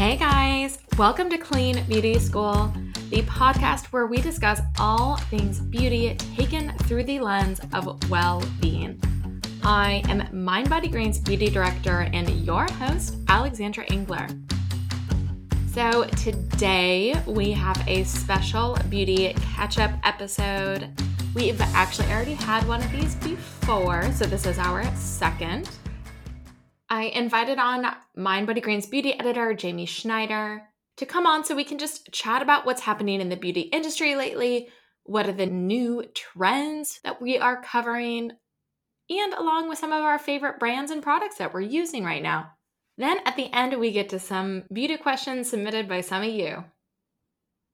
Hey guys, welcome to Clean Beauty School, the podcast where we discuss all things beauty taken through the lens of well being. I am Mind Body Green's beauty director and your host, Alexandra Engler. So, today we have a special beauty catch up episode. We've actually already had one of these before, so this is our second. I invited on Mind Body Green's beauty editor, Jamie Schneider, to come on so we can just chat about what's happening in the beauty industry lately, what are the new trends that we are covering, and along with some of our favorite brands and products that we're using right now. Then at the end, we get to some beauty questions submitted by some of you.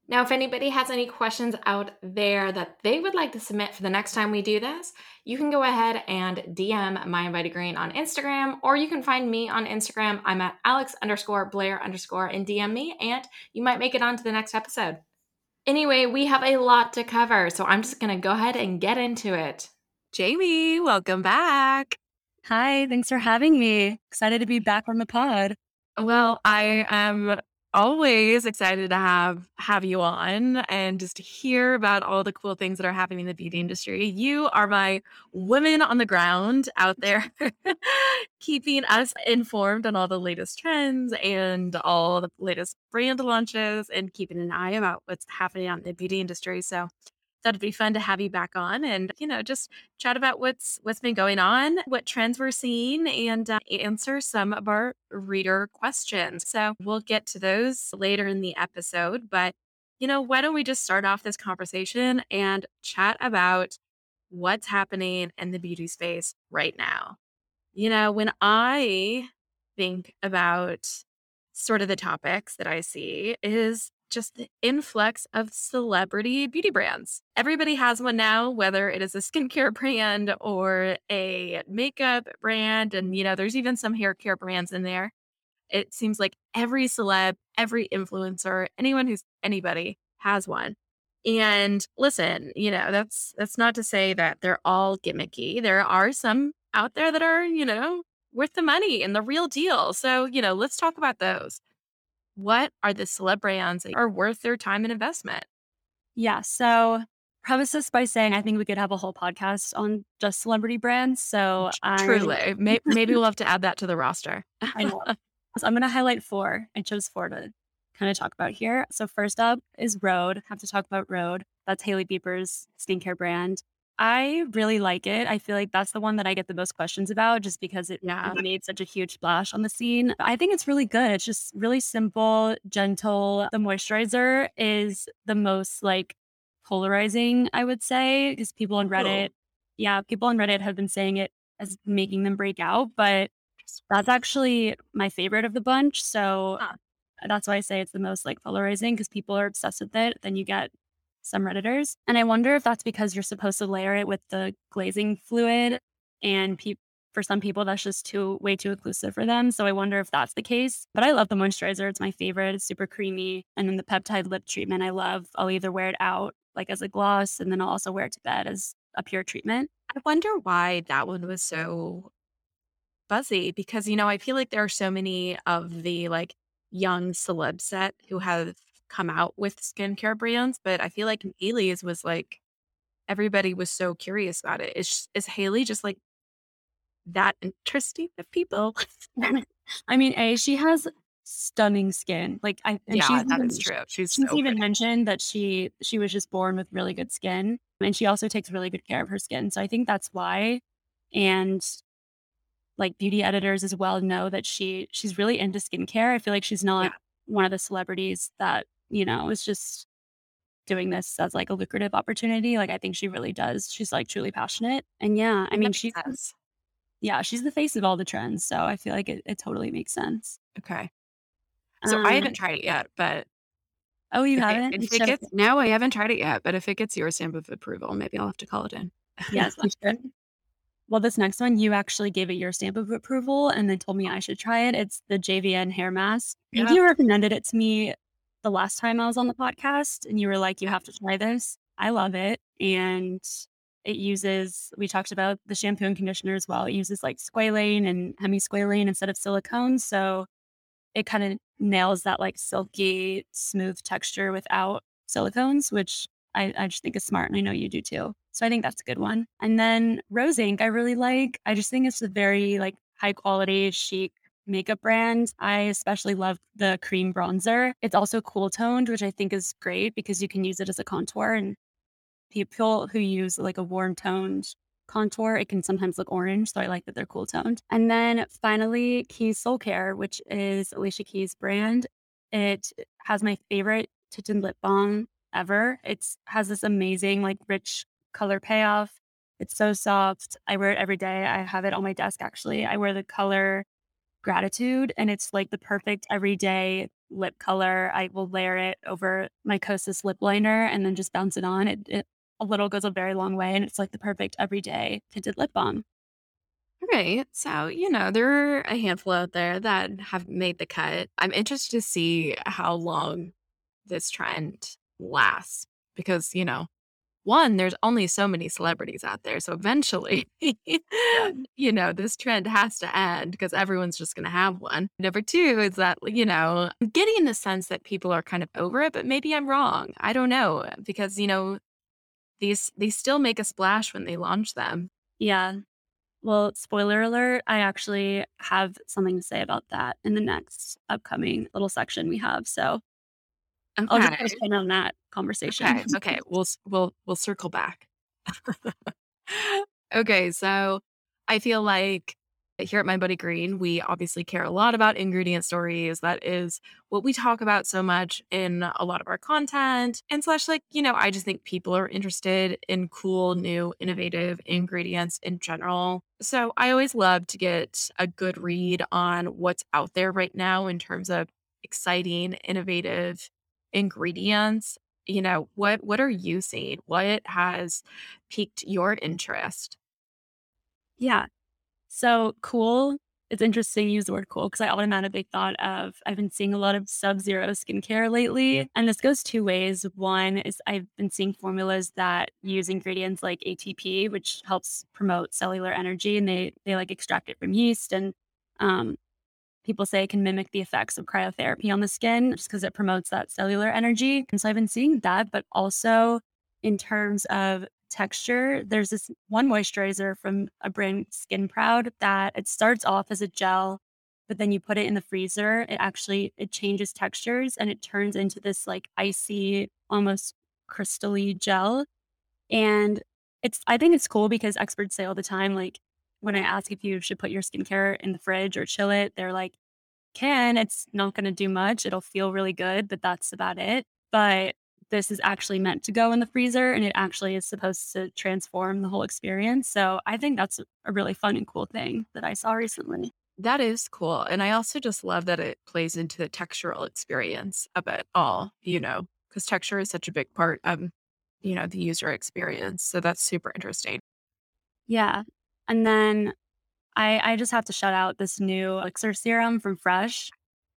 Now, if anybody has any questions out there that they would like to submit for the next time we do this, you can go ahead and DM Mind Body Green on Instagram, or you can find me on Instagram. I'm at Alex underscore Blair underscore and DM me, and you might make it on to the next episode. Anyway, we have a lot to cover, so I'm just going to go ahead and get into it. Jamie, welcome back. Hi, thanks for having me. Excited to be back on the pod. Well, I am always excited to have have you on and just to hear about all the cool things that are happening in the beauty industry. You are my woman on the ground out there keeping us informed on all the latest trends and all the latest brand launches and keeping an eye about what's happening out in the beauty industry. So it'd be fun to have you back on and you know just chat about what's what's been going on what trends we're seeing and uh, answer some of our reader questions. So we'll get to those later in the episode but you know why don't we just start off this conversation and chat about what's happening in the beauty space right now? You know when i think about sort of the topics that i see is just the influx of celebrity beauty brands. Everybody has one now, whether it is a skincare brand or a makeup brand. And, you know, there's even some hair care brands in there. It seems like every celeb, every influencer, anyone who's anybody has one. And listen, you know, that's that's not to say that they're all gimmicky. There are some out there that are, you know, worth the money and the real deal. So, you know, let's talk about those what are the celeb brands that are worth their time and investment? Yeah. So preface this by saying I think we could have a whole podcast on just celebrity brands. So truly, I, maybe, maybe we'll have to add that to the roster. I know. So I'm going to highlight four. I chose four to kind of talk about here. So first up is Rhode. Have to talk about Rhode. That's Hailey Bieber's skincare brand. I really like it. I feel like that's the one that I get the most questions about just because it yeah. made such a huge splash on the scene. I think it's really good. It's just really simple, gentle. The moisturizer is the most like polarizing, I would say, because people on Reddit, oh. yeah, people on Reddit have been saying it as making them break out, but that's actually my favorite of the bunch. So huh. that's why I say it's the most like polarizing because people are obsessed with it. Then you get some Redditors. And I wonder if that's because you're supposed to layer it with the glazing fluid and pe- for some people that's just too way too occlusive for them. So I wonder if that's the case. But I love the moisturizer. It's my favorite. It's super creamy. And then the peptide lip treatment I love. I'll either wear it out like as a gloss and then I'll also wear it to bed as a pure treatment. I wonder why that one was so buzzy because you know, I feel like there are so many of the like young celeb set who have come out with skincare brands, but I feel like mm. Hailey's was like everybody was so curious about it. Is is Hailey just like that interesting to people? I mean, a she has stunning skin. Like I, yeah, she's that even, is true. She's, she's so even pretty. mentioned that she she was just born with really good skin, and she also takes really good care of her skin. So I think that's why. And like beauty editors as well know that she she's really into skincare. I feel like she's not yeah. one of the celebrities that you know, is just doing this as like a lucrative opportunity. Like I think she really does. She's like truly passionate. And yeah, I mean she's yeah, she's the face of all the trends. So I feel like it, it totally makes sense. Okay. So um, I haven't tried it yet, but Oh, you haven't? It, if it gets, no, I haven't tried it yet, but if it gets your stamp of approval, maybe I'll have to call it in. yes, you should. Well, this next one, you actually gave it your stamp of approval and then told me I should try it. It's the JVN hair mask. Yeah. You recommended it to me the last time I was on the podcast and you were like, you have to try this. I love it. And it uses, we talked about the shampoo and conditioner as well. It uses like squalane and hemisqualane instead of silicone. So it kind of nails that like silky, smooth texture without silicones, which I, I just think is smart. And I know you do too. So I think that's a good one. And then Rose Inc, I really like. I just think it's a very like high quality, chic makeup brand. I especially love the cream bronzer. It's also cool toned, which I think is great because you can use it as a contour. And people who use like a warm toned contour, it can sometimes look orange. So I like that they're cool toned. And then finally, Keys Soul Care, which is Alicia Keys' brand. It has my favorite tinted lip balm ever. It has this amazing, like rich color payoff. It's so soft. I wear it every day. I have it on my desk actually. I wear the color gratitude and it's like the perfect everyday lip color. I will layer it over my Kosas lip liner and then just bounce it on. It, it a little goes a very long way and it's like the perfect everyday tinted lip balm. Right. So, you know, there are a handful out there that have made the cut. I'm interested to see how long this trend lasts because, you know, one, there's only so many celebrities out there. So eventually, you know, this trend has to end because everyone's just going to have one. Number two is that, you know, I'm getting the sense that people are kind of over it, but maybe I'm wrong. I don't know because, you know, these they still make a splash when they launch them. Yeah. Well, spoiler alert, I actually have something to say about that in the next upcoming little section we have. So I'll just Okay. postpone on that conversation. Okay. Okay. We'll we'll we'll circle back. okay. So I feel like here at Mind Body Green, we obviously care a lot about ingredient stories. That is what we talk about so much in a lot of our content. And slash, like, you know, I just think people are interested in cool, new, innovative ingredients in general. So I always love to get a good read on what's out there right now in terms of exciting, innovative ingredients. You know, what what are you seeing? What has piqued your interest? Yeah. So cool. It's interesting you use the word cool because I automatically thought of I've been seeing a lot of sub-zero skincare lately. And this goes two ways. One is I've been seeing formulas that use ingredients like ATP, which helps promote cellular energy, and they they like extract it from yeast. And um, people say it can mimic the effects of cryotherapy on the skin just because it promotes that cellular energy. And so I've been seeing that, but also in terms of texture, there's this one moisturizer from a brand Skin Proud that it starts off as a gel, but then you put it in the freezer, it actually it changes textures and it turns into this like icy, almost crystally gel. And it's I think it's cool because experts say all the time, like when I ask if you should put your skincare in the fridge or chill it, they're like, can. It's not going to do much. It'll feel really good, but that's about it. But this is actually meant to go in the freezer and it actually is supposed to transform the whole experience. So I think that's a really fun and cool thing that I saw recently. That is cool. And I also just love that it plays into the textural experience of it all, you know, because texture is such a big part of, you know, the user experience. So that's super interesting. Yeah. And then I, I just have to shout out this new elixir serum from Fresh.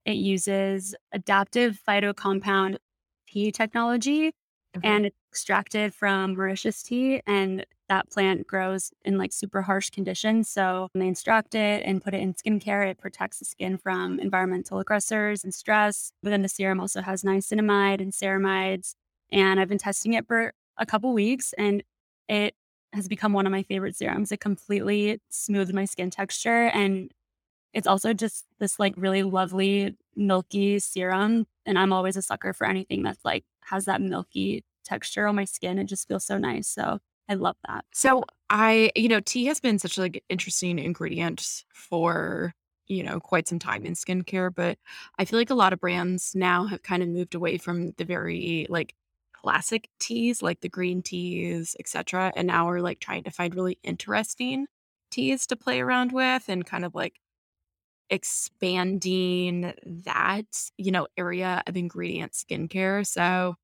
It uses adaptive phytocompound tea technology Okay. and it's extracted from Mauritius tea. And that plant grows in like super harsh conditions. So when they extract it and put it in skincare, it protects the skin from environmental aggressors and stress. But then the serum also has niacinamide and ceramides. And I've been testing it for a couple weeks and it has become one of my favorite serums. It completely smoothed my skin texture and it's also just this like really lovely milky serum. And I'm always a sucker for anything that's like has that milky texture on my skin. It just feels so nice. So I love that. So I, you know, tea has been such like interesting ingredient for, you know, quite some time in skincare, but I feel like a lot of brands now have kind of moved away from the very like classic teas, like the green teas, etc. And now we're like trying to find really interesting teas to play around with and kind of like expanding that, you know, area of ingredient skincare. So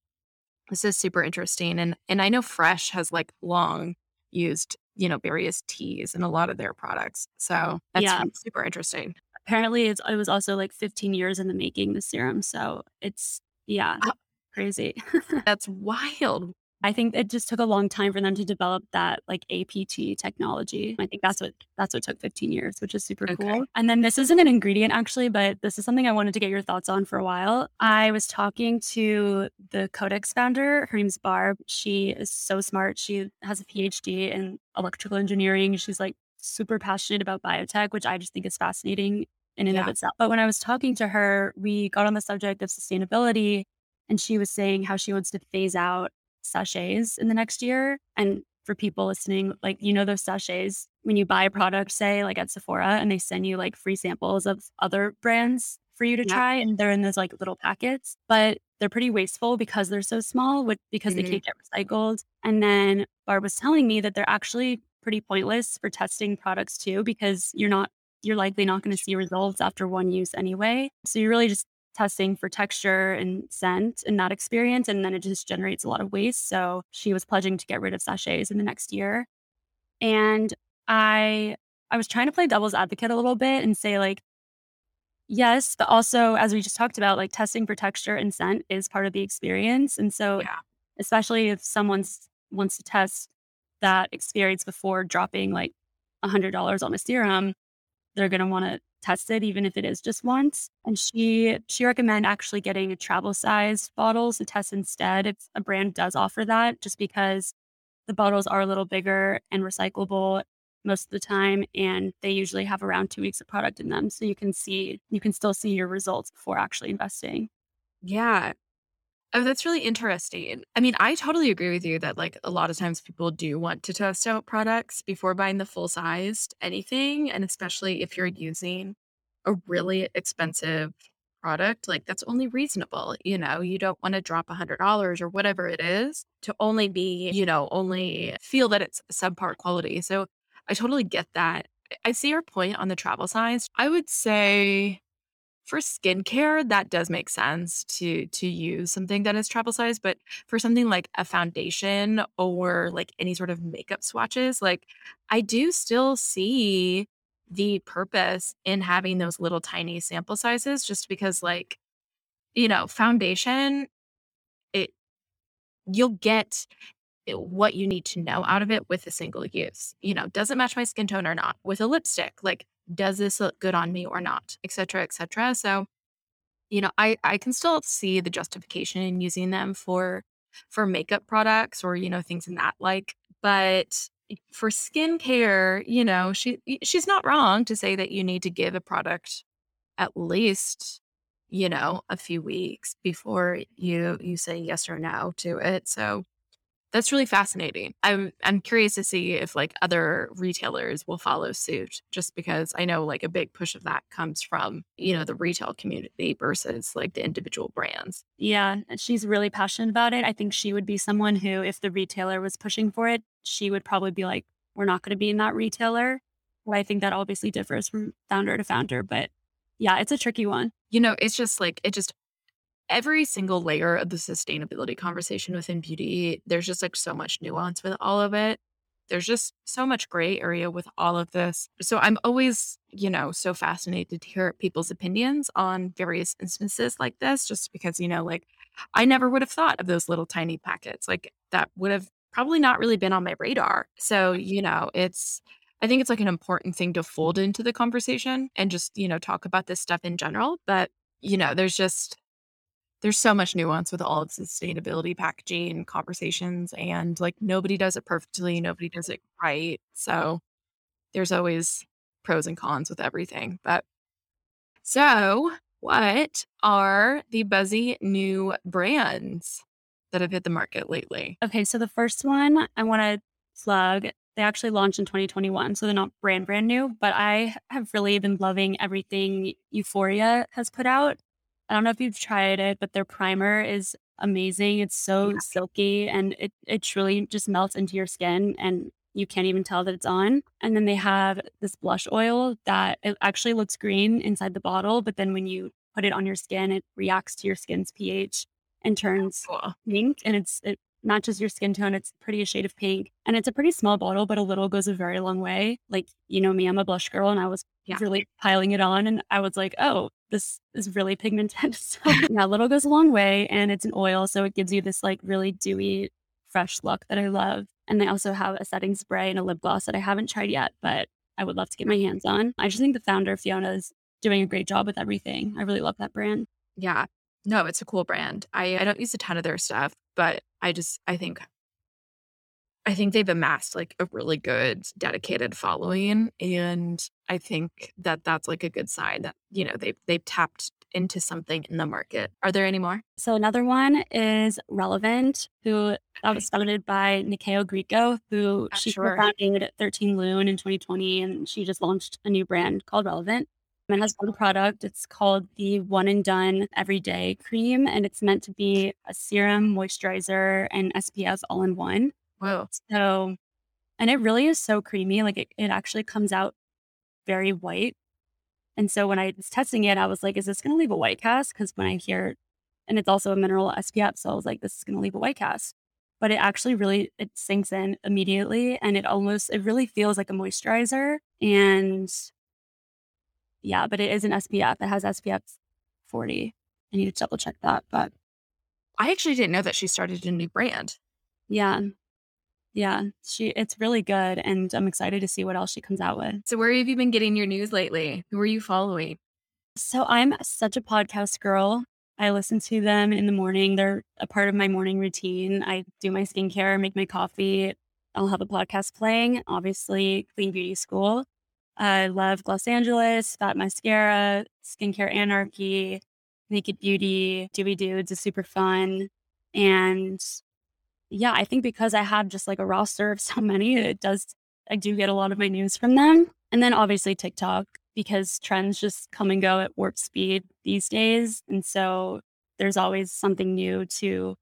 this is super interesting. And and I know Fresh has like long used, you know, various teas in a lot of their products. So that's Yeah. super interesting. Apparently it's it was also like 15 years in the making, the serum. So it's yeah, Uh, crazy. That's wild. I think it just took a long time for them to develop that like APT technology. I think that's what that's what took 15 years, which is super Okay. cool. And then this isn't an ingredient actually, but this is something I wanted to get your thoughts on for a while. I was talking to the Codex founder. Her name's Barb. She is so smart. She has a PhD in electrical engineering. She's like super passionate about biotech, which I just think is fascinating in and of itself. But when I was talking to her, we got on the subject of sustainability and she was saying how she wants to phase out sachets in the next year. And for people listening, like, you know, those sachets, when you buy a product, say like at Sephora, and they send you like free samples of other brands for you to Yep. try, and they're in those like little packets, but they're pretty wasteful because they're so small, which, because they Mhm. can't get recycled. And then Barb was telling me that they're actually pretty pointless for testing products too, because you're not, you're likely not going to see results after one use anyway. So you're really just testing for texture and scent and that experience. And then it just generates a lot of waste. So she was pledging to get rid of sachets in the next year. And I I was trying to play devil's advocate a little bit and say like, yes, but also as we just talked about, like testing for texture and scent is part of the experience. And so Yeah. especially if someone wants to test that experience before dropping like $100 on a serum, they're going to want to test it even if it is just once. And she she recommend actually getting a travel size bottles to test instead if a brand does offer that just because the bottles are a little bigger and recyclable most of the time and they usually have around 2 weeks of product in them so you can see you can still see your results before actually investing. Yeah. Oh, that's really interesting. I mean, I totally agree with you that like a lot of times people do want to test out products before buying the full sized anything. And especially if you're using a really expensive product, like that's only reasonable. You know, you don't want to drop a hundred dollars or whatever it is to only be, you know, only feel that it's subpar quality. So I totally get that. I see your point on the travel size. I would say for skincare, that does make sense to to use something that is travel size, but for something like a foundation or like any sort of makeup swatches, like I do still see the purpose in having those little tiny sample sizes just because like, you know, foundation, it you'll get eh, what you need to know out of it with a single use. You know, does it match my skin tone or not? With a lipstick, like does this look good on me or not, et cetera, et cetera. So, you know, I I can still see the justification in using them for for makeup products or you know things in that like. But for skincare, you know, she she's not wrong to say that you need to give a product at least you know a few weeks before you you say yes or no to it. So that's really fascinating. I'm I'm curious to see if like other retailers will follow suit just because I know like a big push of that comes from, you know, the retail community versus like the individual brands. Yeah, and she's really passionate about it. I think she would be someone who if the retailer was pushing for it, she would probably be like, "We're not gonna be in that retailer." Well, I think that obviously differs from founder to founder, but yeah, it's a tricky one. You know, it's just like it just every single layer of the sustainability conversation within beauty, there's just like so much nuance with all of it. There's just so much gray area with all of this. So I'm always, you know, so fascinated to hear people's opinions on various instances like this, just because, you know, like I never would have thought of those little tiny packets. Like that would have probably not really been on my radar. So, you know, it's, I think it's like an important thing to fold into the conversation and just, you know, talk about this stuff in general. But, you know, there's just, there's so much nuance with all of sustainability packaging conversations and like nobody does it perfectly nobody does it right so there's always pros and cons with everything but so what are the buzzy new brands that have hit the market lately Okay, so the first one I want to plug, they actually launched in 2021, so they're not brand brand new, but I have really been loving everything Youthforia has put out. I don't know if you've tried it, but their primer is amazing. It's so yeah silky and it it truly just melts into your skin and you can't even tell that it's on. And then they have this blush oil that it actually looks green inside the bottle, but then when you put it on your skin, it reacts to your skin's pH and oh, turns cool pink. And it's it matches your skin tone. It's pretty a shade of pink. And it's a pretty small bottle, but a little goes a very long way. Like, you know me, I'm a blush girl and I was yeah really piling it on and I was like, oh, this is really pigmented. So yeah, little goes a long way and it's an oil. So it gives you this like really dewy fresh look that I love. And they also have a setting spray and a lip gloss that I haven't tried yet, but I would love to get my hands on. I just think the founder, Fiona, is doing a great job with everything. I really love that brand. Yeah. No, it's a cool brand. I, I don't use a ton of their stuff, but I just, I think I think they've amassed like a really good dedicated following and I think that that's like a good sign that you know they've they've tapped into something in the market. Are there any more? So another one is Relevant, who that was founded by Nyakio Grieco, who Uh, she sure. co-founded Thirteen Lune in 2020 and she just launched a new brand called Relevant. It has one product. It's called the One and Done Everyday Cream, and it's meant to be a serum, moisturizer, and SPF all in one. Wow. So, and it really is so creamy. Like it, it actually comes out very white. And so when I was testing it, I was like, is this going to leave a white cast? Because when I hear, and it's also a mineral SPF, so I was like, this is going to leave a white cast. But it actually really it sinks in immediately, and it almost it really feels like a moisturizer. And yeah, but it is an SPF. It has SPF 40. I need to double check that, but I actually didn't know that she started a new brand. yeah, yeah, she it's really good, and I'm excited to see what else she comes out with. So where have you been getting your news lately? Who are you following? So I'm such a podcast girl. I listen to them in the morning. They're a part of my morning routine. I do my skincare, make my coffee. I'll have a podcast playing. Obviously, Clean Beauty School. I love Gloss Angeles, Fat Mascara, Skincare Anarchy, Naked Beauty, Dewy Dudes is super fun. And yeah, I think because I have just like a roster of so many, it does, I do get a lot of my news from them. And then obviously TikTok, because trends just come and go at warp speed these days. And so there's always something new to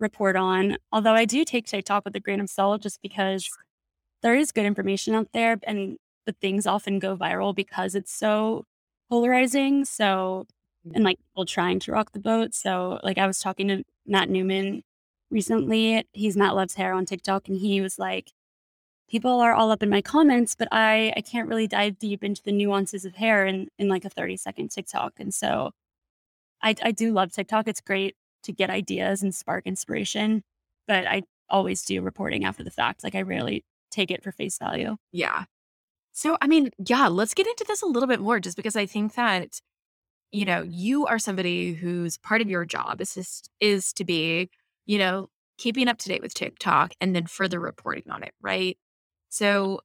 report on. Although I do take TikTok with a grain of salt just because there is good information out there and the things often go viral because it's so polarizing. So, and mm-hmm. like people trying to rock the boat. So, like, I was talking to Matt Newman recently. He's Matt Loves Hair on TikTok, and he was like, people are all up in my comments, but I I can't really dive deep into the nuances of hair in in like a 30 second TikTok. And so I I do love TikTok. It's great to get ideas and spark inspiration, but I always do reporting after the fact. Like I rarely take it for face value. Yeah. So I mean, yeah, let's get into this a little bit more just because I think that you know, you are somebody who's part of your job is just, is to be, you know, keeping up to date with TikTok and then further reporting on it, right? So,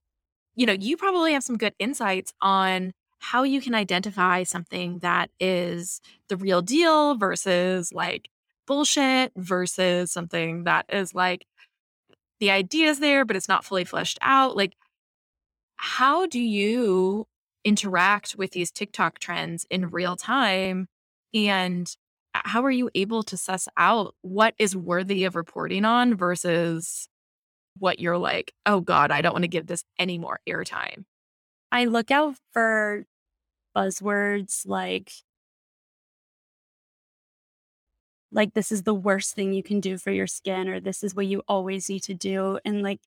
you know, you probably have some good insights on how you can identify something that is the real deal versus like bullshit versus something that is like the idea is there, but it's not fully fleshed out. Like, how do you interact with these TikTok trends in real time? And uh, how are you able to suss out what is worthy of reporting on versus what you're like, oh God, I don't want to give this any more airtime? I look out for buzzwords like like this is the worst thing you can do for your skin or this is what you always need to do and like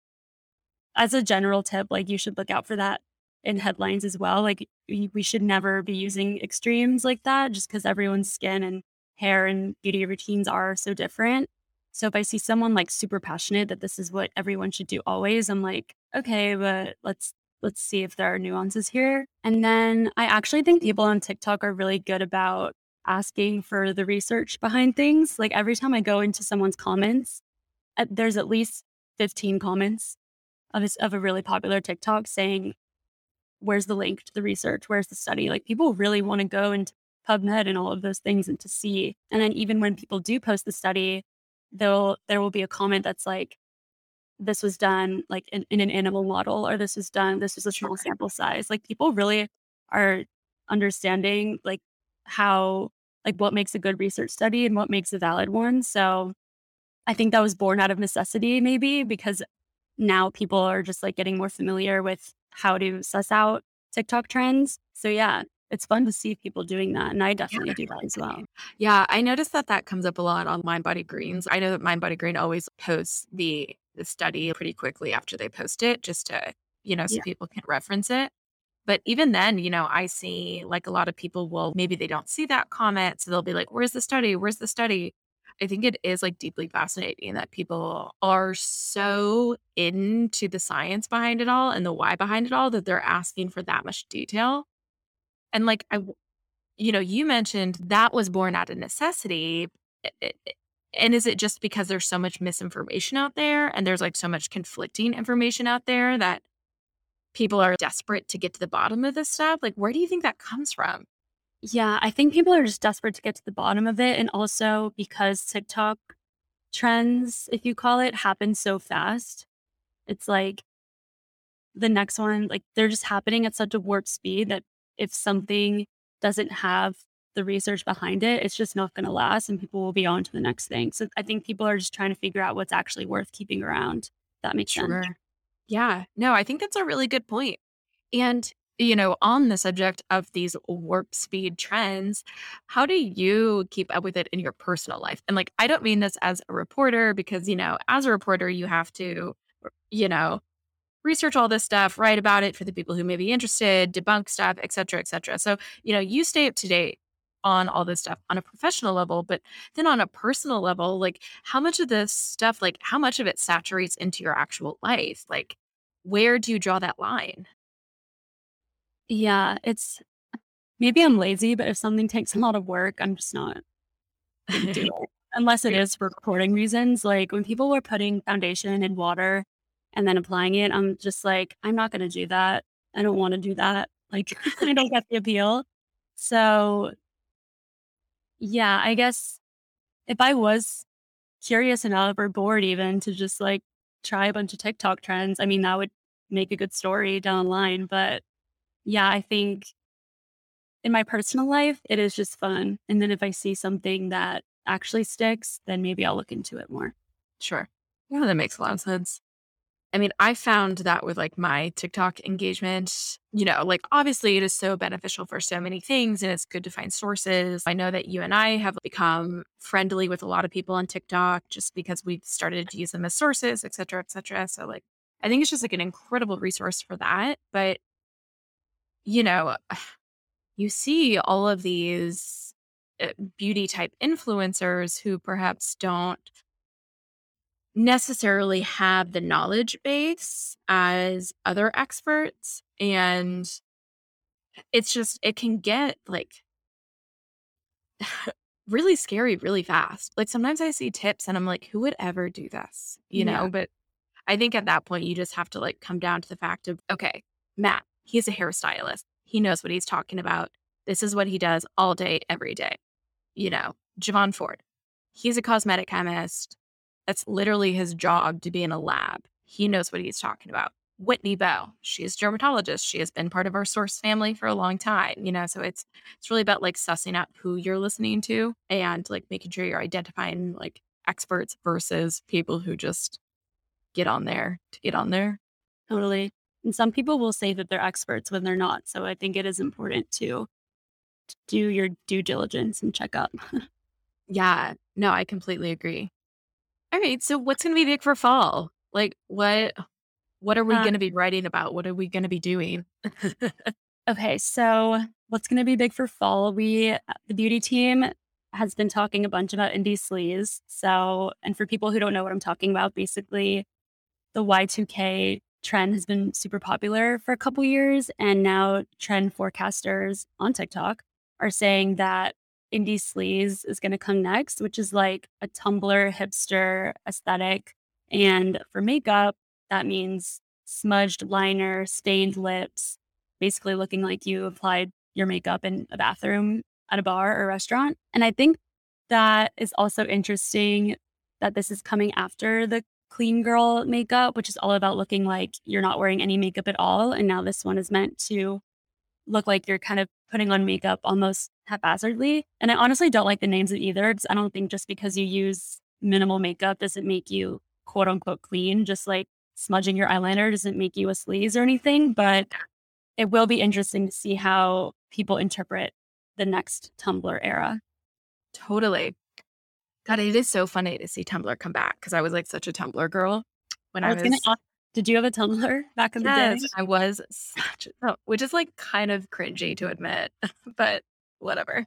as a general tip like you should look out for that in headlines as well like we should never be using extremes like that just because everyone's skin and hair and beauty routines are so different so if i see someone like super passionate that this is what everyone should do always i'm like okay but let's let's see if there are nuances here and then i actually think people on tiktok are really good about asking for the research behind things. Like every time I go into someone's comments, there's at least 15 comments of, this, of a really popular TikTok saying, Where's the link to the research? Where's the study? Like people really want to go into PubMed and all of those things and to see. And then even when people do post the study, they'll there will be a comment that's like, this was done like in, in an animal model, or this was done, this was a small sample size. Like people really are understanding like how like what makes a good research study and what makes a valid one. So I think that was born out of necessity, maybe because now people are just like getting more familiar with how to suss out TikTok trends. So yeah, it's fun to see people doing that. And I definitely do that as well. Yeah, I noticed that that comes up a lot on Mind Body Greens. I know that Mind Body Green always posts the the study pretty quickly after they post it, just to you know so Yeah. people can reference it. But even then, you know, I see like a lot of people will maybe they don't see that comment, so they'll be like, "Where's the study? Where's the study?" I think it is like deeply fascinating that people are so into the science behind it all and the why behind it all that they're asking for that much detail. And like I you know, you mentioned that was born out of necessity. And is it just because there's so much misinformation out there and there's like so much conflicting information out there that people are desperate to get to the bottom of this stuff? Like, where do you think that comes from? Yeah, I think people are just desperate to get to the bottom of it. And also because TikTok trends, if you call it, happen so fast. It's like the next one, like they're just happening at such a warp speed that if something doesn't have the research behind it, it's just not going to last and people will be on to the next thing. So I think people are just trying to figure out what's actually worth keeping around. That makes sense. Yeah. No, I think that's a really good point. And, you know, on the subject of these warp speed trends, how do you keep up with it in your personal life? And like, I don't mean this as a reporter because, you know, as a reporter, you have to, you know, research all this stuff, write about it for the people who may be interested, debunk stuff, et cetera, et cetera. So, you know, you stay up to date on all this stuff on a professional level, but then on a personal level, like how much of this stuff, like how much of it saturates into your actual life? Like, where do you draw that line? Yeah, it's maybe I'm lazy, but if something takes a mm-hmm. lot of work, I'm just not it. Unless it is for reporting reasons. Like when people were putting foundation in water and then applying it, I'm just like, I'm not gonna do that. I don't want to do that. Like I don't get the appeal. So yeah, I guess if I was curious enough or bored even to just like try a bunch of TikTok trends, I mean that would make a good story down the line. But yeah, I think in my personal life, it is just fun. And then if I see something that actually sticks, then maybe I'll look into it more. Sure. Yeah, that makes a lot of sense. I mean, I found that with like my TikTok engagement, you know, like obviously it is so beneficial for so many things and it's good to find sources. I know that you and I have become friendly with a lot of people on TikTok just because we've started to use them as sources, et cetera, et cetera. So, like, I think it's just like an incredible resource for that. But, you know, you see all of these uh, beauty type influencers who perhaps don't necessarily have the knowledge base as other experts and it's just it can get like really scary really fast. Like sometimes i see tips and i'm like who would ever do this? you Yeah, know but i think at that point you just have to like come down to the fact of okay matt he's a hairstylist he knows what he's talking about this is what he does all day every day you know javon ford he's a cosmetic chemist that's literally his job to be in a lab. He knows what he's talking about. Whitney Bowe, she's a dermatologist. She has been part of our source family for a long time, you know. So it's it's really about like sussing out who you're listening to and like making sure you're identifying like experts versus people who just get on there to get on there. totally. And some people will say that they're experts when they're not. So I think it is important to, to do your due diligence and check up. Yeah, no, I completely agree. All right, so what's going to be big for fall? Like what what are we Uh, going to be writing about? What are we going to be doing? okay, so what's going to be big for fall? We, uh, the beauty team, has been talking a bunch about indie sleaze. So, and for people who don't know what I'm talking about, basically the Y2K trend has been super popular for a couple years. And now trend forecasters on TikTok are saying that indie sleaze is going to come next, which is like a Tumblr hipster aesthetic. And for makeup, that means smudged liner, stained lips, basically looking like you applied your makeup in a bathroom at a bar or restaurant. And I think that is also interesting that this is coming after the clean girl makeup, which is all about looking like you're not wearing any makeup at all. And now this one is meant to look like you're kind of putting on makeup almost haphazardly. And I honestly don't like the names of either. I don't think just because you use minimal makeup doesn't make you quote unquote clean. Just like smudging your eyeliner doesn't make you a sleaze or anything. But it will be interesting to see how people interpret the next Tumblr era. Totally. God, it is so funny to see Tumblr come back because I was like such a Tumblr girl when I I was gonna was ask, did you have a Tumblr back in the yes, day? I was such a, oh, which is like kind of cringy to admit, but whatever.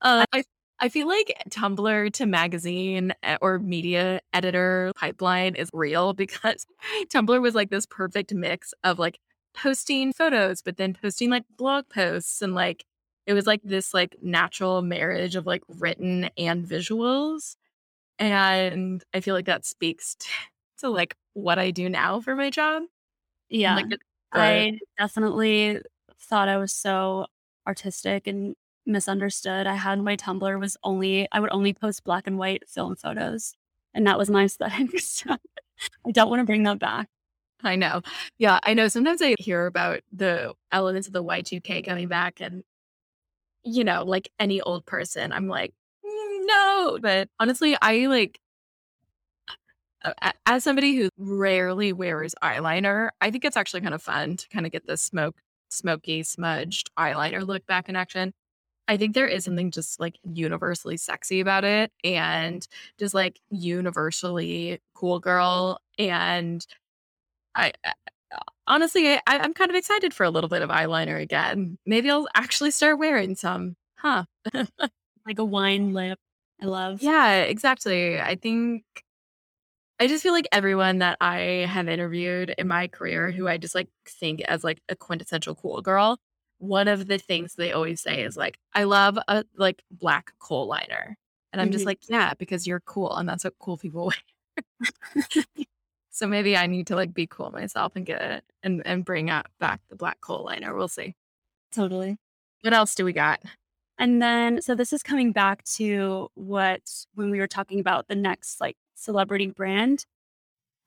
Um, I I feel like Tumblr to magazine eh, or media editor pipeline is real because Tumblr was like this perfect mix of like posting photos, but then posting like blog posts and like it was like this like natural marriage of like written and visuals. And I feel like that speaks to, to like what I do now for my job. Yeah. Like, I definitely thought I was so artistic and misunderstood. I had my Tumblr was only I would only post black and white film photos, and that was my aesthetic. So I don't want to bring that back. I know. Yeah, I know. Sometimes I hear about the elements of the Y2K coming back, and you know, like any old person, I'm like, "Mm, no. But honestly, I like as somebody who rarely wears eyeliner, I think it's actually kind of fun to kind of get this smoke, smoky, smudged eyeliner look back in action. I think there is something just like universally sexy about it and just like universally cool girl. And I, I honestly, I, I'm kind of excited for a little bit of eyeliner again. Maybe I'll actually start wearing some. Huh. like a wine lip. I love. Yeah, exactly. I think I just feel like everyone that I have interviewed in my career who I just like think as like a quintessential cool girl one of the things they always say is like, I love a like black kohl liner. And I'm just Mhm. like, yeah, because you're cool and that's what cool people wear. so maybe I need to like be cool myself and get it and, and bring out back the black kohl liner. We'll see. Totally. What else do we got? And then, so this is coming back to what when we were talking about the next like celebrity brand.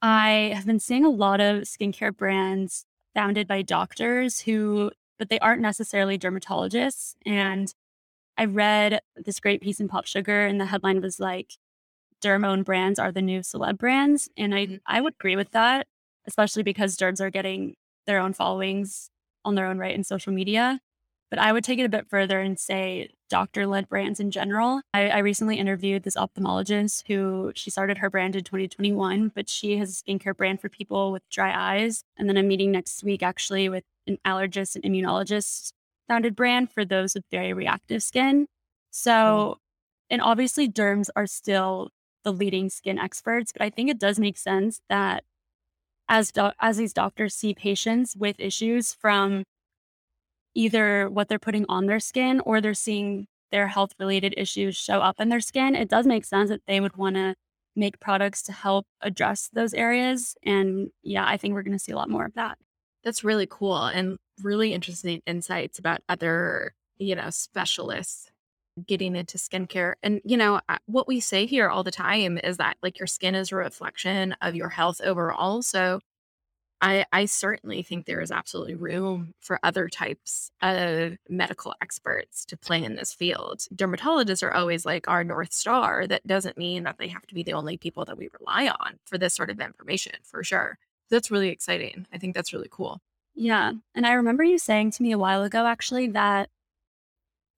I have been seeing a lot of skincare brands founded by doctors who, but they aren't necessarily dermatologists. And I read this great piece in Pop Sugar, and the headline was like, "Derm owned brands are the new celeb brands," and I Mhm. I would agree with that, especially because derms are getting their own followings on their own right in social media. But I would take it a bit further and say doctor led brands in general. I, I recently interviewed this ophthalmologist who she started her brand in 2021, but she has a skincare brand for people with dry eyes. And then I'm meeting next week actually with an allergist and immunologist founded brand for those with very reactive skin. So, and obviously, derms are still the leading skin experts, but I think it does make sense that as do- as these doctors see patients with issues from either what they're putting on their skin or they're seeing their health related issues show up in their skin, it does make sense that they would want to make products to help address those areas. And yeah, I think we're going to see a lot more of that. That's really cool and really interesting insights about other, you know, specialists getting into skincare. And, you know, what we say here all the time is that like your skin is a reflection of your health overall. So I, I certainly think there is absolutely room for other types of medical experts to play in this field. Dermatologists are always like our North Star. That doesn't mean that they have to be the only people that we rely on for this sort of information, for sure. That's really exciting. I think that's really cool. Yeah. And I remember you saying to me a while ago, actually, that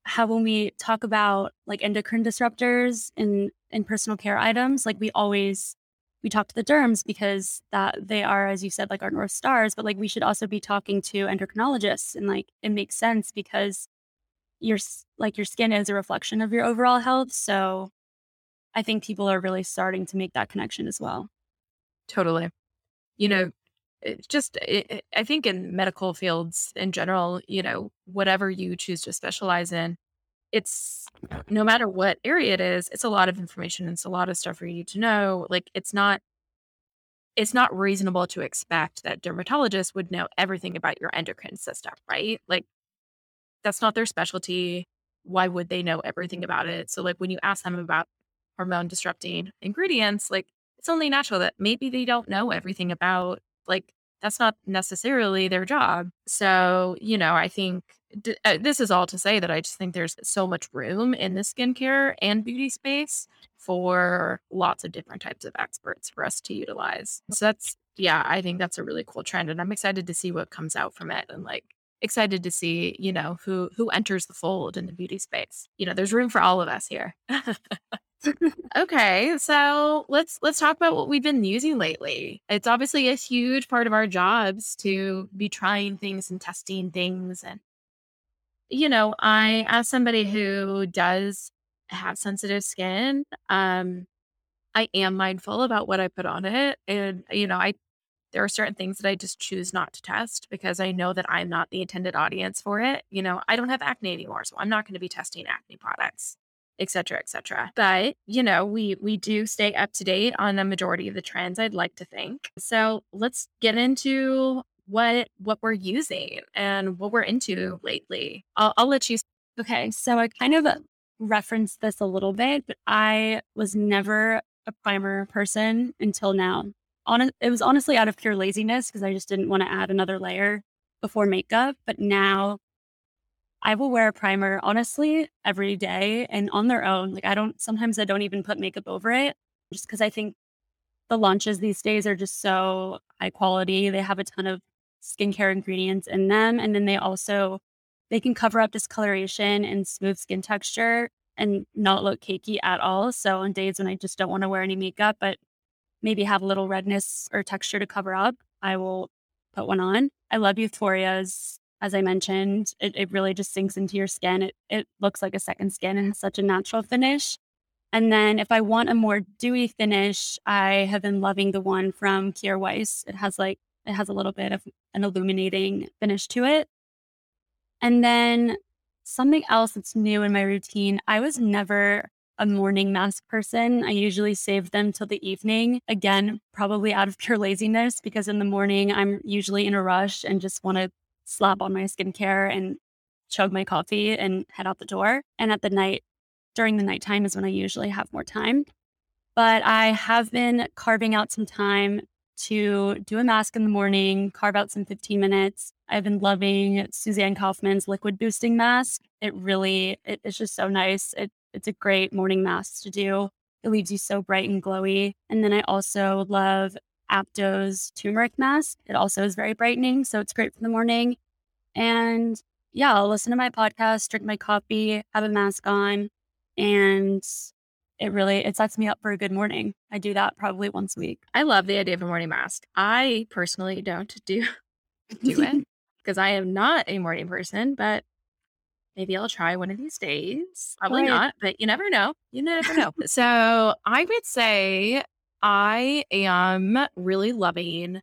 how when we talk about like endocrine disruptors in in personal care items, like we always we talk to the derms because that they are, as you said, like our north stars. But like we should also be talking to endocrinologists, and like it makes sense because your like your skin is a reflection of your overall health. So I think people are really starting to make that connection as well. Totally. You know, it's just, it, it- I think in medical fields in general, you know, whatever you choose to specialize in, it's no matter what area it is, it's a lot of information. It's a lot of stuff for you to know. Like, it's not, it's not reasonable to expect that dermatologists would know everything about your endocrine system, right? Like, that's not their specialty. Why would they know everything about it? So, like, when you ask them about hormone disrupting ingredients, like, it's only natural that maybe they don't know everything about, like, that's not necessarily their job. So, you know, I think d- uh, this is all to say that I just think there's so much room in the skincare and beauty space for lots of different types of experts for us to utilize. So, that's, yeah, I think that's a really cool trend. And I'm excited to see what comes out from it and like, excited to see you know who who enters the fold in the beauty space you know there's room for all of us here okay so let's let's talk about what we've been using lately it's obviously a huge part of our jobs to be trying things and testing things and you know i as somebody who does have sensitive skin, um, I am mindful about what I put on it. And, you know, I there are certain things that I just choose not to test because I know that I'm not the intended audience for it. You know, I don't have acne anymore, so I'm not going to be testing acne products, et cetera, et cetera. But, you know, we we do stay up to date on a majority of the trends, I'd like to think. So let's get into what what we're using and what we're into lately. I'll, I'll let you Okay, so I kind of uh, referenced this a little bit, but I was never a primer person until now. On it was honestly out of pure laziness because I just didn't want to add another layer before makeup. But now I will wear a primer honestly every day and on their own. Like I don't sometimes I don't even put makeup over it just because I think the launches these days are just so high quality. They have a ton of skincare ingredients in them. And then they also they can cover up discoloration and smooth skin texture and not look cakey at all. So on days when I just don't want to wear any makeup, but maybe have a little redness or texture to cover up, I will put one on. I love Youthforia's. As I mentioned, it, it really just sinks into your skin. It, it looks like a second skin and has such a natural finish. And then if I want a more dewy finish, I have been loving the one from Kjaer Weis. It has like, it has a little bit of an illuminating finish to it. And then something else that's new in my routine, I was never a morning mask person. I usually save them till the evening. Again, probably out of pure laziness because in the morning I'm usually in a rush and just want to slap on my skincare and chug my coffee and head out the door. And at the night, during the nighttime is when I usually have more time. But I have been carving out some time to do a mask in the morning, carve out some 15 minutes. I've been loving Susanne Kaufmann's liquid boosting mask. It really, it, it's just so nice. It, it's a great morning mask to do. It leaves you so bright and glowy. And then I also love Apto's turmeric mask. It also is very brightening. So it's great for the morning. And yeah, I'll listen to my podcast, drink my coffee, have a mask on, and it really it sets me up for a good morning. I do that probably once a week. I love the idea of a morning mask. I personally don't do do it because I am not a morning person, but maybe I'll try one of these days. Probably right. not, but you never know. You never know. so I would say I am really loving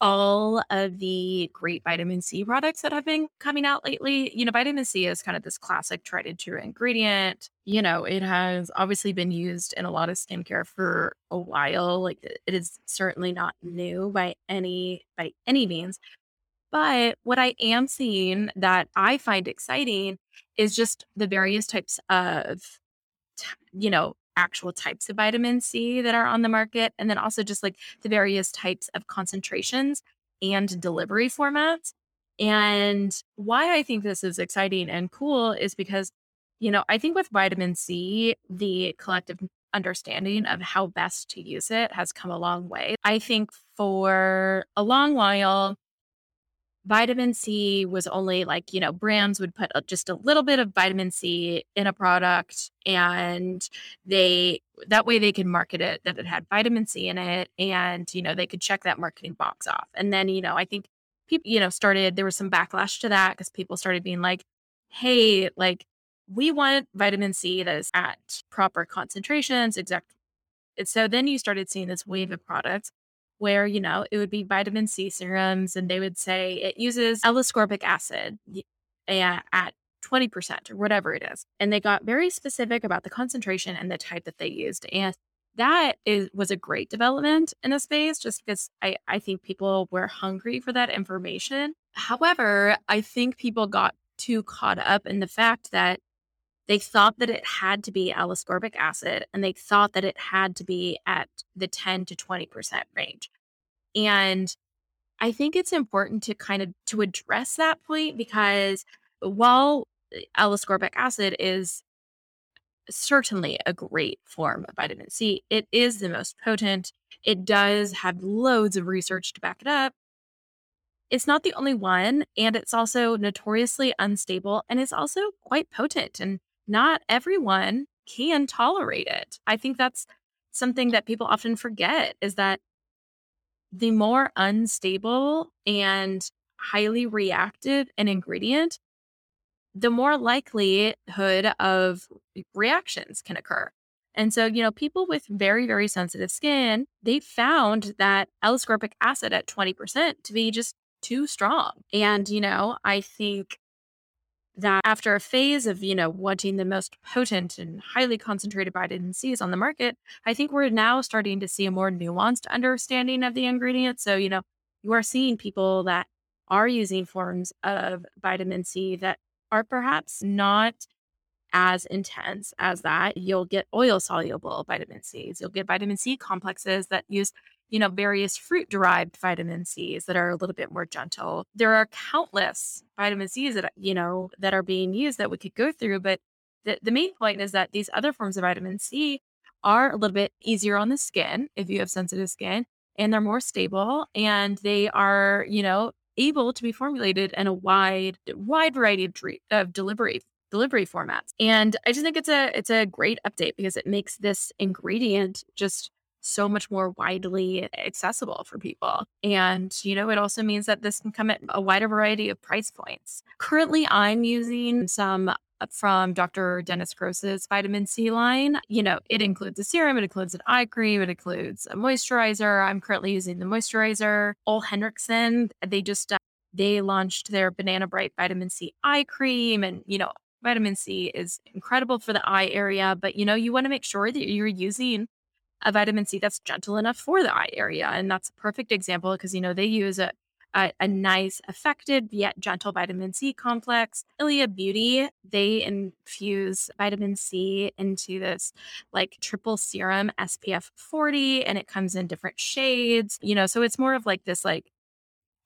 all of the great vitamin C products that have been coming out lately. You know, vitamin C is kind of this classic tried and true ingredient. You know, it has obviously been used in a lot of skincare for a while. Like it is certainly not new by any by any means. But what I am seeing that I find exciting is just the various types of you know actual types of vitamin C that are on the market, and then also just like the various types of concentrations and delivery formats. And why I think this is exciting and cool is because, you know, I think with vitamin C, the collective understanding of how best to use it has come a long way. I think for a long while, vitamin C was only like, you know, brands would put just a little bit of vitamin C in a product and they that way they could market it that it had vitamin C in it and, you know, they could check that marketing box off. And then, you know, I think people, you know, started there was some backlash to that because people started being like, "Hey, like we want vitamin C that is at proper concentrations, exact." And so then you started seeing this wave of products where, you know, it would be vitamin C serums and they would say it uses L-ascorbic acid at 20% or whatever it is. And they got very specific about the concentration and the type that they used. And that is was a great development in the space just because I, I think people were hungry for that information. However, I think people got too caught up in the fact that they thought that it had to be L-ascorbic acid and they thought that it had to be at the 10 to 20% range. And I think it's important to kind of to address that point because while eh, L-ascorbic acid is certainly a great form of vitamin C, it is the most potent. It does have loads of research to back it up. It's not the only one, and it's also notoriously unstable and it's also quite potent. And not everyone can tolerate it. I think that's something that people often forget is that the more unstable and highly reactive an ingredient, the more likelihood of reactions can occur. And so, you know, people with very, very sensitive skin, they found that L-ascorbic acid at 20% to be just too strong. And, you know, I think that after a phase of, you know, wanting the most potent and highly concentrated vitamin C's on the market, I think we're now starting to see a more nuanced understanding of the ingredients. So, you know, you are seeing people that are using forms of vitamin C that are perhaps not as intense as that. You'll get oil soluble vitamin C's. You'll get vitamin C complexes that use, you know, various fruit derived vitamin C's that are a little bit more gentle. There are countless vitamin C's that, you know, that are being used that we could go through. But the, the main point is that these other forms of vitamin C are a little bit easier on the skin if you have sensitive skin and they're more stable and they are, you know, able to be formulated in a wide wide variety of, of delivery delivery formats. And I just think it's a it's a great update because it makes this ingredient just so much more widely accessible for people. And, you know, it also means that this can come at a wider variety of price points. Currently, I'm using some from Dr. Dennis Gross's vitamin C line. You know, it includes a serum, it includes an eye cream, it includes a moisturizer. I'm currently using the moisturizer. Ole Henriksen, they just uh, they launched their Banana Bright vitamin C eye cream and, you know, vitamin C is incredible for the eye area, but you know, you want to make sure that you're using a vitamin C that's gentle enough for the eye area. And that's a perfect example because, you know, they use a a, a, nice, effective yet gentle vitamin C complex. Ilia Beauty, they infuse vitamin C into this like triple serum SPF 40, and it comes in different shades, you know, so it's more of like this like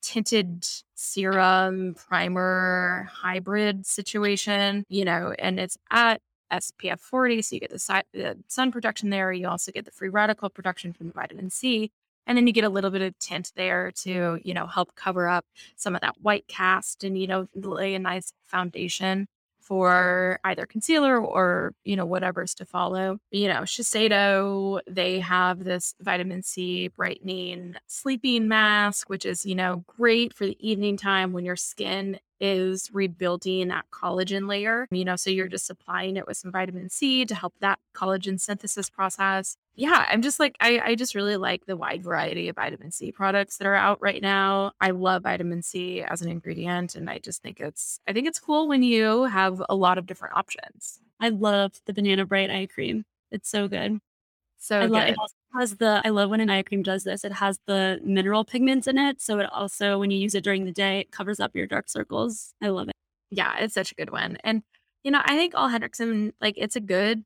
tinted serum primer hybrid situation, you know, and it's at SPF 40. So you get the, si- the sun protection there. You also get the free radical protection from the vitamin C. And then you get a little bit of tint there to, you know, help cover up some of that white cast and, you know, lay a nice foundation for either concealer or, you know, whatever's to follow. You know, Shiseido, they have this vitamin C brightening sleeping mask, which is, you know, great for the evening time when your skin is rebuilding that collagen layer. You know, so you're just supplying it with some vitamin C to help that collagen synthesis process. Yeah, I'm just like, I, I just really like the wide variety of vitamin C products that are out right now. I love vitamin C as an ingredient. And I just think it's, I think it's cool when you have a lot of different options. I love the Banana Bright eye cream. It's so good. So I love, it has the I love when an eye cream does this. It has the mineral pigments in it. So it also when you use it during the day, it covers up your dark circles. I love it. Yeah, it's such a good one. And you know, I think Ole Henriksen like it's a good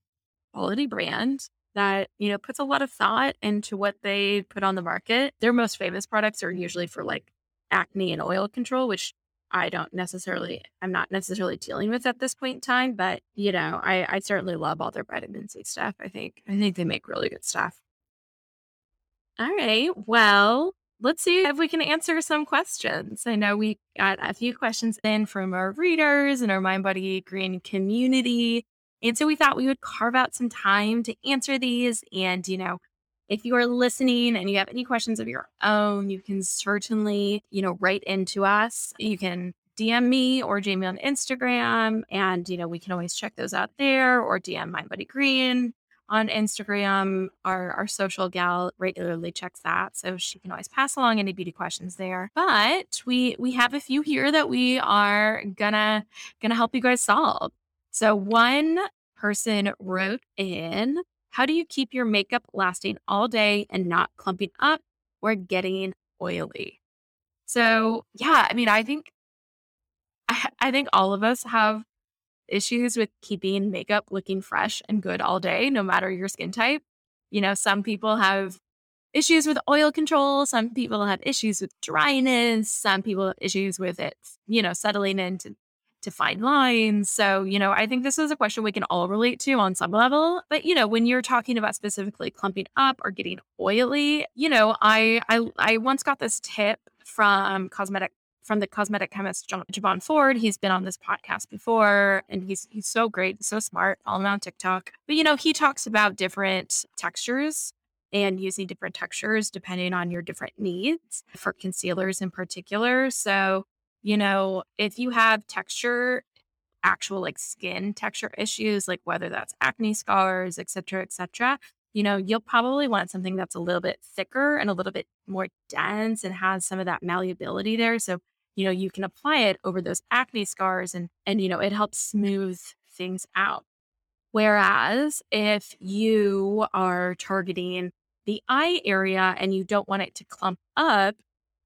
quality brand that, you know, puts a lot of thought into what they put on the market. Their most famous products are usually for like acne and oil control, which I don't necessarily, I'm not necessarily dealing with at this point in time, but you know, I, I certainly love all their vitamin C stuff. I think, I think they make really good stuff. All right. Well, let's see if we can answer some questions. I know we got a few questions in from our readers and our Mind Body Green community. And so we thought we would carve out some time to answer these. And, you know, if you are listening and you have any questions of your own, you can certainly, you know, write into us. You can DM me or Jamie on Instagram. And, you know, we can always check those out there or DM Mind Body Green on Instagram. Our, our social gal regularly checks that. So she can always pass along any beauty questions there. But we we have a few here that we are gonna gonna help you guys solve. So one person wrote in how do you keep your makeup lasting all day and not clumping up or getting oily? So, yeah, I mean, I think I, I think all of us have issues with keeping makeup looking fresh and good all day, no matter your skin type. You know, some people have issues with oil control, some people have issues with dryness, some people have issues with it, you know, settling into to find lines. So, you know, I think this is a question we can all relate to on some level. But, you know, when you're talking about specifically clumping up or getting oily, you know, I I I once got this tip from cosmetic from the cosmetic chemist John, Javon Ford. He's been on this podcast before and he's he's so great, so smart, all around TikTok. But you know, he talks about different textures and using different textures depending on your different needs for concealers in particular. So you know, if you have texture actual like skin texture issues, like whether that's acne scars, et cetera, et cetera, you know, you'll probably want something that's a little bit thicker and a little bit more dense and has some of that malleability there. So, you know, you can apply it over those acne scars and and you know, it helps smooth things out. Whereas if you are targeting the eye area and you don't want it to clump up,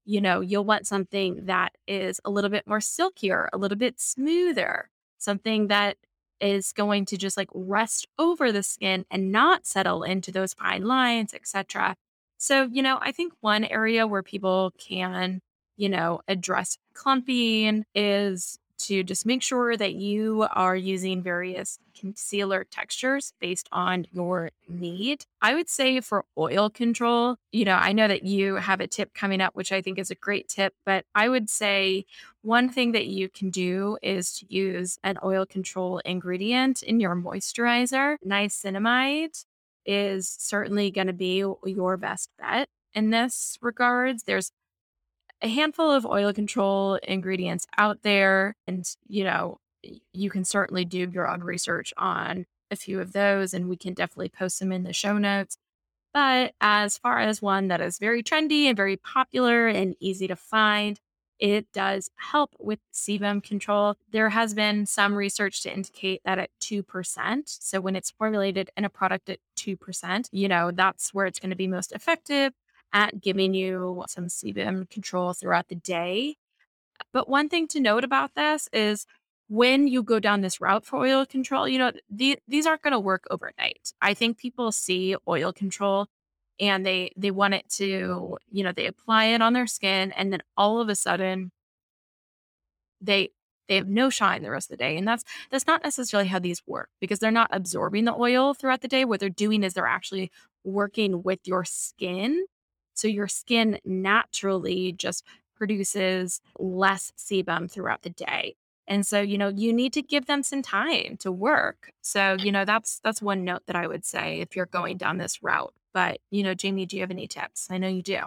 you know, you'll want something that is a little bit more silkier, a little bit smoother, something that is going to just like rest over the skin and not settle into those fine lines, etc. So, you know, I think one area where people can, you know, address clumping is to just make sure that you are using various concealer textures based on your need. I would say for oil control, you know, I know that you have a tip coming up, which I think is a great tip, but I would say one thing that you can do is to use an oil control ingredient in your moisturizer. Niacinamide is certainly going to be your best bet in this regards. There's a handful of oil control ingredients out there. And, you know, you can certainly do your own research on a few of those, and we can definitely post them in the show notes. But as far as one that is very trendy and very popular and easy to find, it does help with sebum control. There has been some research to indicate that at 2%, so when it's formulated in a product at 2%, you know, that's where it's going to be most effective at giving you some sebum control throughout the day. But one thing to note about this is when you go down this route for oil control, you know, the, these aren't going to work overnight. I think people see oil control and they they want it to, you know, they apply it on their skin and then all of a sudden they they have no shine the rest of the day. And that's that's not necessarily how these work because they're not absorbing the oil throughout the day. What they're doing is they're actually working with your skin so your skin naturally just produces less sebum throughout the day. And so, you know, you need to give them some time to work. So, you know, that's that's one note that I would say if you're going down this route. But, you know, Jamie, do you have any tips? I know you do.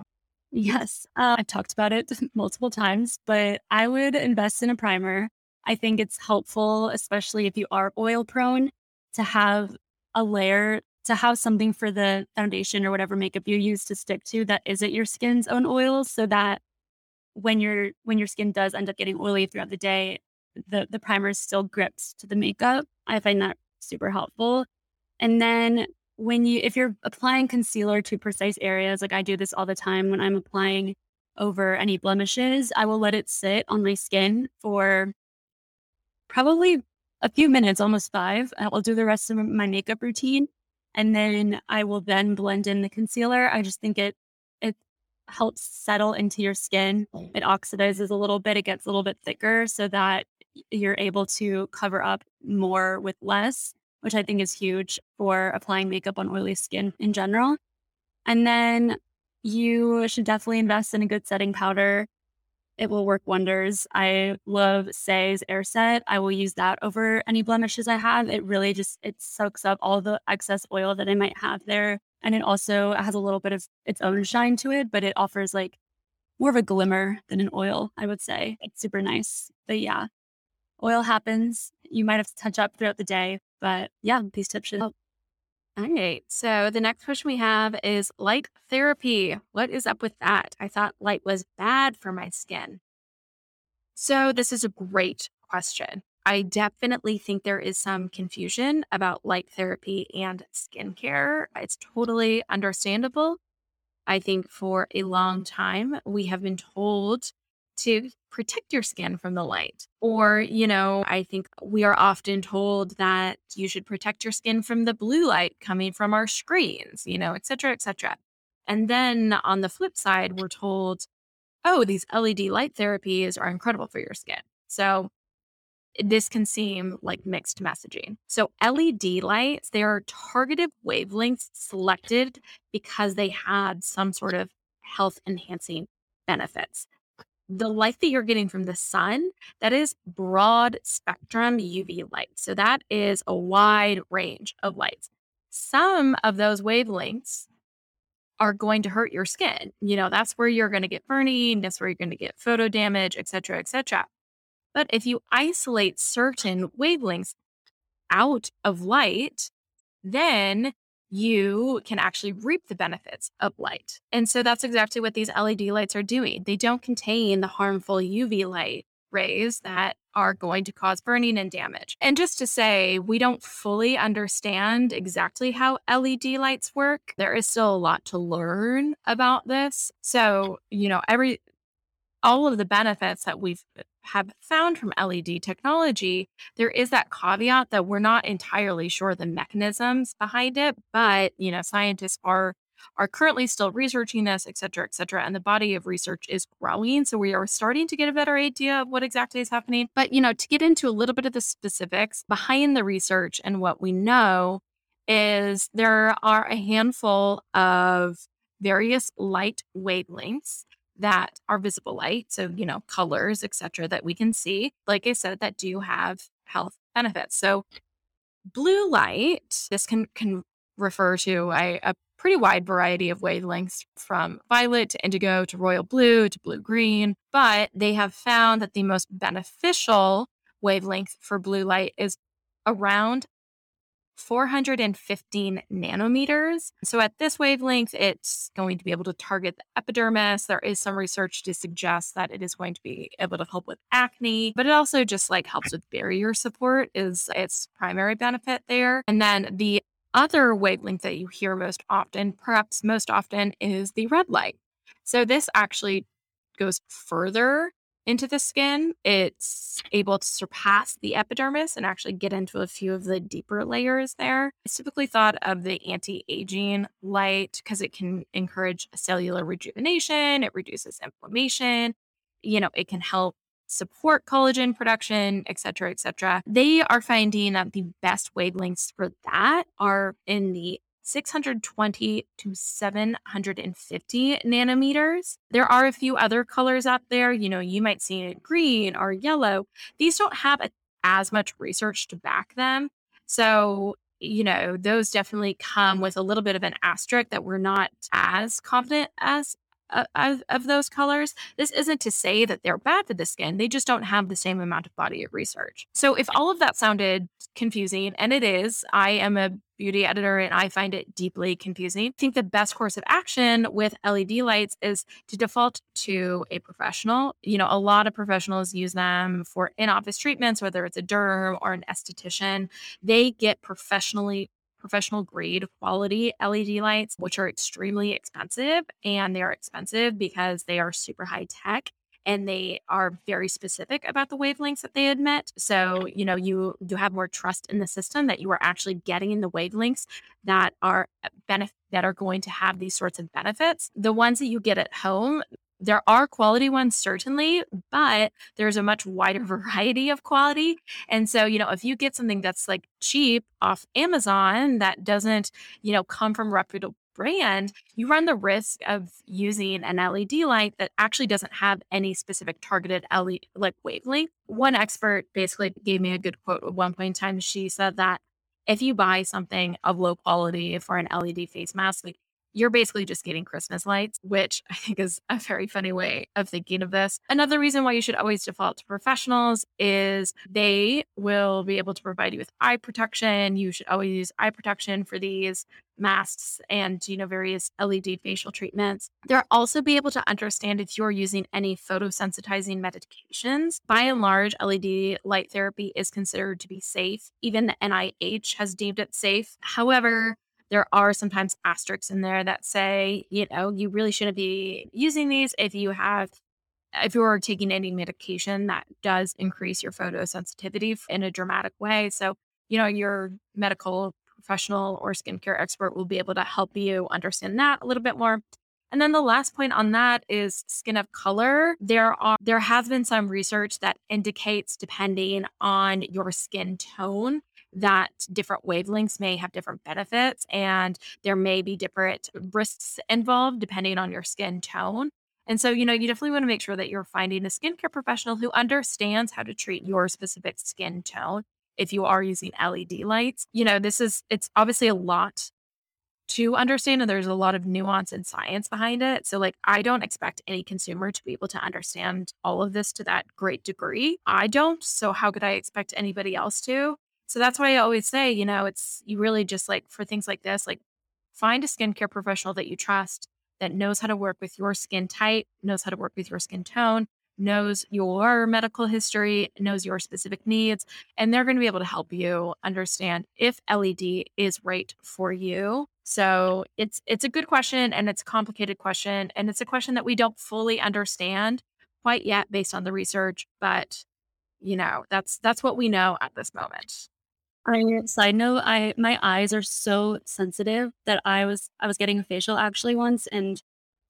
Yes, uh, I've talked about it multiple times, but I would invest in a primer. I think it's helpful, especially if you are oil prone, to have a layer to have something for the foundation or whatever makeup you use to stick to that isn't your skin's own oils so that when your when your skin does end up getting oily throughout the day the the primer still grips to the makeup. I find that super helpful. And then when you if you're applying concealer to precise areas like i do this all the time when i'm applying over any blemishes i will let it sit on my skin for probably a few minutes almost five. I'll do the rest of my makeup routine and then I will then blend in the concealer. I just think it it helps settle into your skin. It oxidizes a little bit, it gets a little bit thicker so that you're able to cover up more with less, which I think is huge for applying makeup on oily skin in general. And then you should definitely invest in a good setting powder. It will work wonders. I love Saie's Air Set. I will use that over any blemishes I have. It really just it soaks up all the excess oil that I might have there. And it also has a little bit of its own shine to it, but it offers like more of a glimmer than an oil, I would say. It's super nice. But yeah, oil happens. You might have to touch up throughout the day. But yeah, these tips should help. All right. So the next question we have is light therapy. What is up with that? I thought light was bad for my skin. So this is a great question. I definitely think there is some confusion about light therapy and skincare. It's totally understandable. I think for a long time, we have been told to protect your skin from the light. Or, you know, I think we are often told that you should protect your skin from the blue light coming from our screens, you know, et cetera, et cetera. And then on the flip side, we're told, oh, these LED light therapies are incredible for your skin. So this can seem like mixed messaging. So LED lights, they are targeted wavelengths selected because they had some sort of health enhancing benefits the light that you're getting from the sun, that is broad spectrum UV light. So that is a wide range of lights. Some of those wavelengths are going to hurt your skin. You know, that's where you're going to get burning, that's where you're going to get photo damage, et cetera, et cetera. But if you isolate certain wavelengths out of light, then you can actually reap the benefits of light. And so that's exactly what these LED lights are doing. They don't contain the harmful UV light rays that are going to cause burning and damage. And just to say, we don't fully understand exactly how LED lights work. There is still a lot to learn about this. So, you know, every all of the benefits that we've have found from LED technology, there is that caveat that we're not entirely sure the mechanisms behind it, but you know, scientists are are currently still researching this, et cetera, et cetera. And the body of research is growing. So we are starting to get a better idea of what exactly is happening. But, you know, to get into a little bit of the specifics behind the research and what we know is there are a handful of various light wavelengths that are visible light so you know colors etc that we can see like i said that do have health benefits. So blue light this can can refer to a, a pretty wide variety of wavelengths from violet to indigo to royal blue to blue green but they have found that the most beneficial wavelength for blue light is around 415 nanometers. So at this wavelength, it's going to be able to target the epidermis. There is some research to suggest that it is going to be able to help with acne, but it also just like helps with barrier support is its primary benefit there. And then the other wavelength that you hear most often, perhaps most often, is the red light. So this actually goes further into the skin, it's able to surpass the epidermis and actually get into a few of the deeper layers there. It's typically thought of the anti aging light because it can encourage cellular rejuvenation, it reduces inflammation, you know, it can help support collagen production, et cetera, et cetera. They are finding that the best wavelengths for that are in the 620 to 750 nanometers. There are a few other colors out there. You know, you might see green or yellow. These don't have a, as much research to back them. So, you know, those definitely come with a little bit of an asterisk that we're not as confident as of, of, those colors. This isn't to say that they're bad for the skin. They just don't have the same amount of body of research. So if all of that sounded confusing, and it is, I am a beauty editor and I find it deeply confusing. I think the best course of action with LED lights is to default to a professional. You know, a lot of professionals use them for in office treatments, whether it's a derm or an esthetician. They get professionally professional grade quality LED lights, which are extremely expensive. And they are expensive because they are super high tech and they are very specific about the wavelengths that they admit. So, you know, you you have more trust in the system that you are actually getting in the wavelengths that are uh, benefit that are going to have these sorts of benefits. The ones that you get at home, there are quality ones certainly but there's a much wider variety of quality. And so you know if you get something that's like cheap off amazon that doesn't you know come from reputable brand you run the risk of using an led light that actually doesn't have any specific targeted LED like wavelength. One expert basically gave me a good quote at one point in time. She said that if you buy something of low quality for an led face mask like you're basically just getting Christmas lights, which I think is a very funny way of thinking of this. Another reason why you should always default to professionals is they will be able to provide you with eye protection. You should always use eye protection for these masks and you know various LED facial treatments. They'll also be able to understand if you're using any photosensitizing medications. By and large, LED light therapy is considered to be safe. Even the NIH has deemed it safe. However, there are sometimes asterisks in there that say, you know, you really shouldn't be using these if you have if you're taking any medication that does increase your photosensitivity in a dramatic way. So, you know, your medical professional or skincare expert will be able to help you understand that a little bit more. And then the last point on that is skin of color. There are there has been some research that indicates depending on your skin tone, that different wavelengths may have different benefits and there may be different risks involved depending on your skin tone. And so, you know, you definitely want to make sure that you're finding a skincare professional who understands how to treat your specific skin tone if you are using LED lights. You know, this is, it's obviously a lot to understand and there's a lot of nuance and science behind it. So like I don't expect any consumer to be able to understand all of this to that great degree. I don't, so how could I expect anybody else to? So that's why I always say, you know, it's you really just like for things like this, like find a skincare professional that you trust that knows how to work with your skin type, knows how to work with your skin tone, knows your medical history, knows your specific needs, and they're going to be able to help you understand if LED is right for you. So it's it's a good question and it's a complicated question and it's a question that we don't fully understand quite yet based on the research, but you know, that's that's what we know at this moment. I side note, I my eyes are so sensitive that I was I was getting a facial actually once and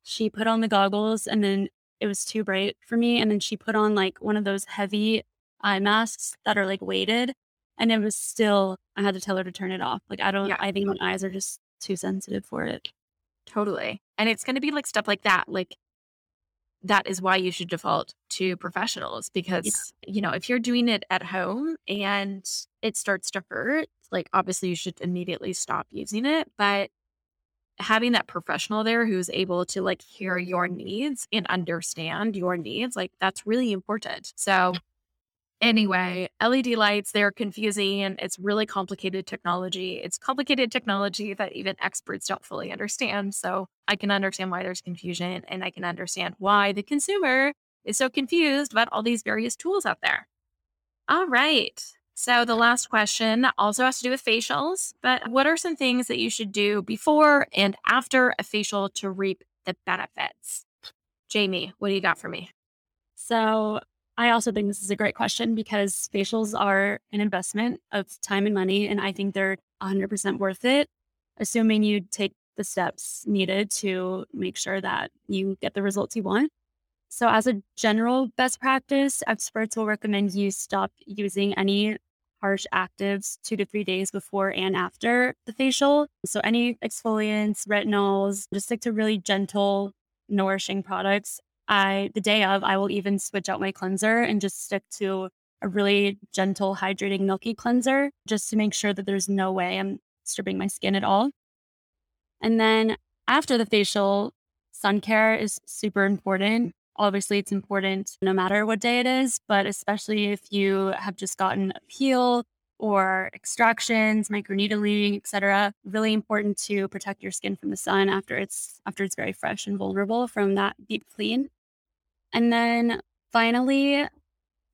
she put on the goggles and then it was too bright for me. And then she put on like one of those heavy eye masks that are like weighted. And it was still, I had to tell her to turn it off. Like, I don't, Yeah. I think my eyes are just too sensitive for it. Totally. And it's going to be like stuff like that. Like that is why you should default to professionals because, you know, if you're doing it at home and it starts to hurt, like obviously you should immediately stop using it. But having that professional there who's able to like hear your needs and understand your needs, like that's really important. So, anyway, LED lights, they're confusing and it's really complicated technology. It's complicated technology that even experts don't fully understand. So, I can understand why there's confusion and I can understand why the consumer is so confused about all these various tools out there. All right. So the last question also has to do with facials, but what are some things that you should do before and after a facial to reap the benefits? Jamie, what do you got for me? So I also think this is a great question because facials are an investment of time and money. And I think they're 100% worth it, assuming you take the steps needed to make sure that you get the results you want. So, as a general best practice, experts will recommend you stop using any harsh actives two to three days before and after the facial. So, any exfoliants, retinols, just stick to really gentle, nourishing products. I, the day of, I will even switch out my cleanser and just stick to a really gentle, hydrating, milky cleanser just to make sure that there's no way I'm stripping my skin at all. And then after the facial, sun care is super important. Obviously, it's important no matter what day it is, but especially if you have just gotten a peel or extractions, microneedling, etc. Really important to protect your skin from the sun after it's after it's very fresh and vulnerable from that deep clean. And then finally,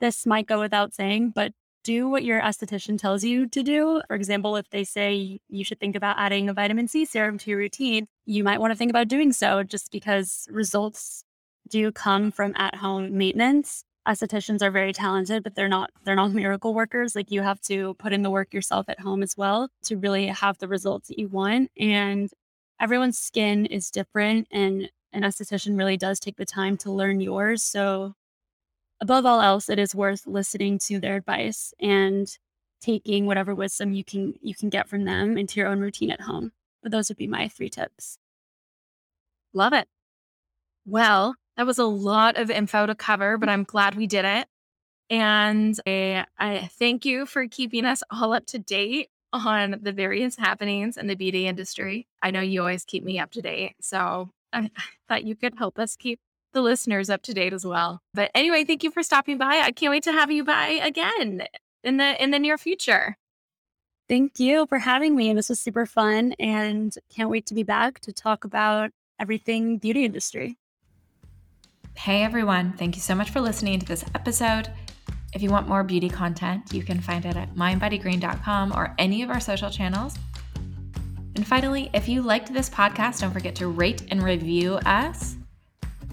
this might go without saying, but do what your esthetician tells you to do. For example, if they say you should think about adding a vitamin C serum to your routine, you might want to think about doing so just because results do come from at home maintenance. Estheticians are very talented, but they're not they're not miracle workers. Like you have to put in the work yourself at home as well to really have the results that you want. And everyone's skin is different and an esthetician really does take the time to learn yours. So above all else, it is worth listening to their advice and taking whatever wisdom you can you can get from them into your own routine at home. But those would be my three tips. Love it. Well, that was a lot of info to cover, but I'm glad we did it. And I, I thank you for keeping us all up to date on the various happenings in the beauty industry. I know you always keep me up to date. So I thought you could help us keep the listeners up to date as well. But anyway, thank you for stopping by. I can't wait to have you by again in the in the near future. Thank you for having me. This was super fun and can't wait to be back to talk about everything beauty industry. Hey everyone, thank you so much for listening to this episode. If you want more beauty content, you can find it at mindbodygreen.com or any of our social channels. And finally, if you liked this podcast, don't forget to rate and review us.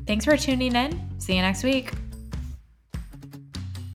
Thanks for tuning in. See you next week.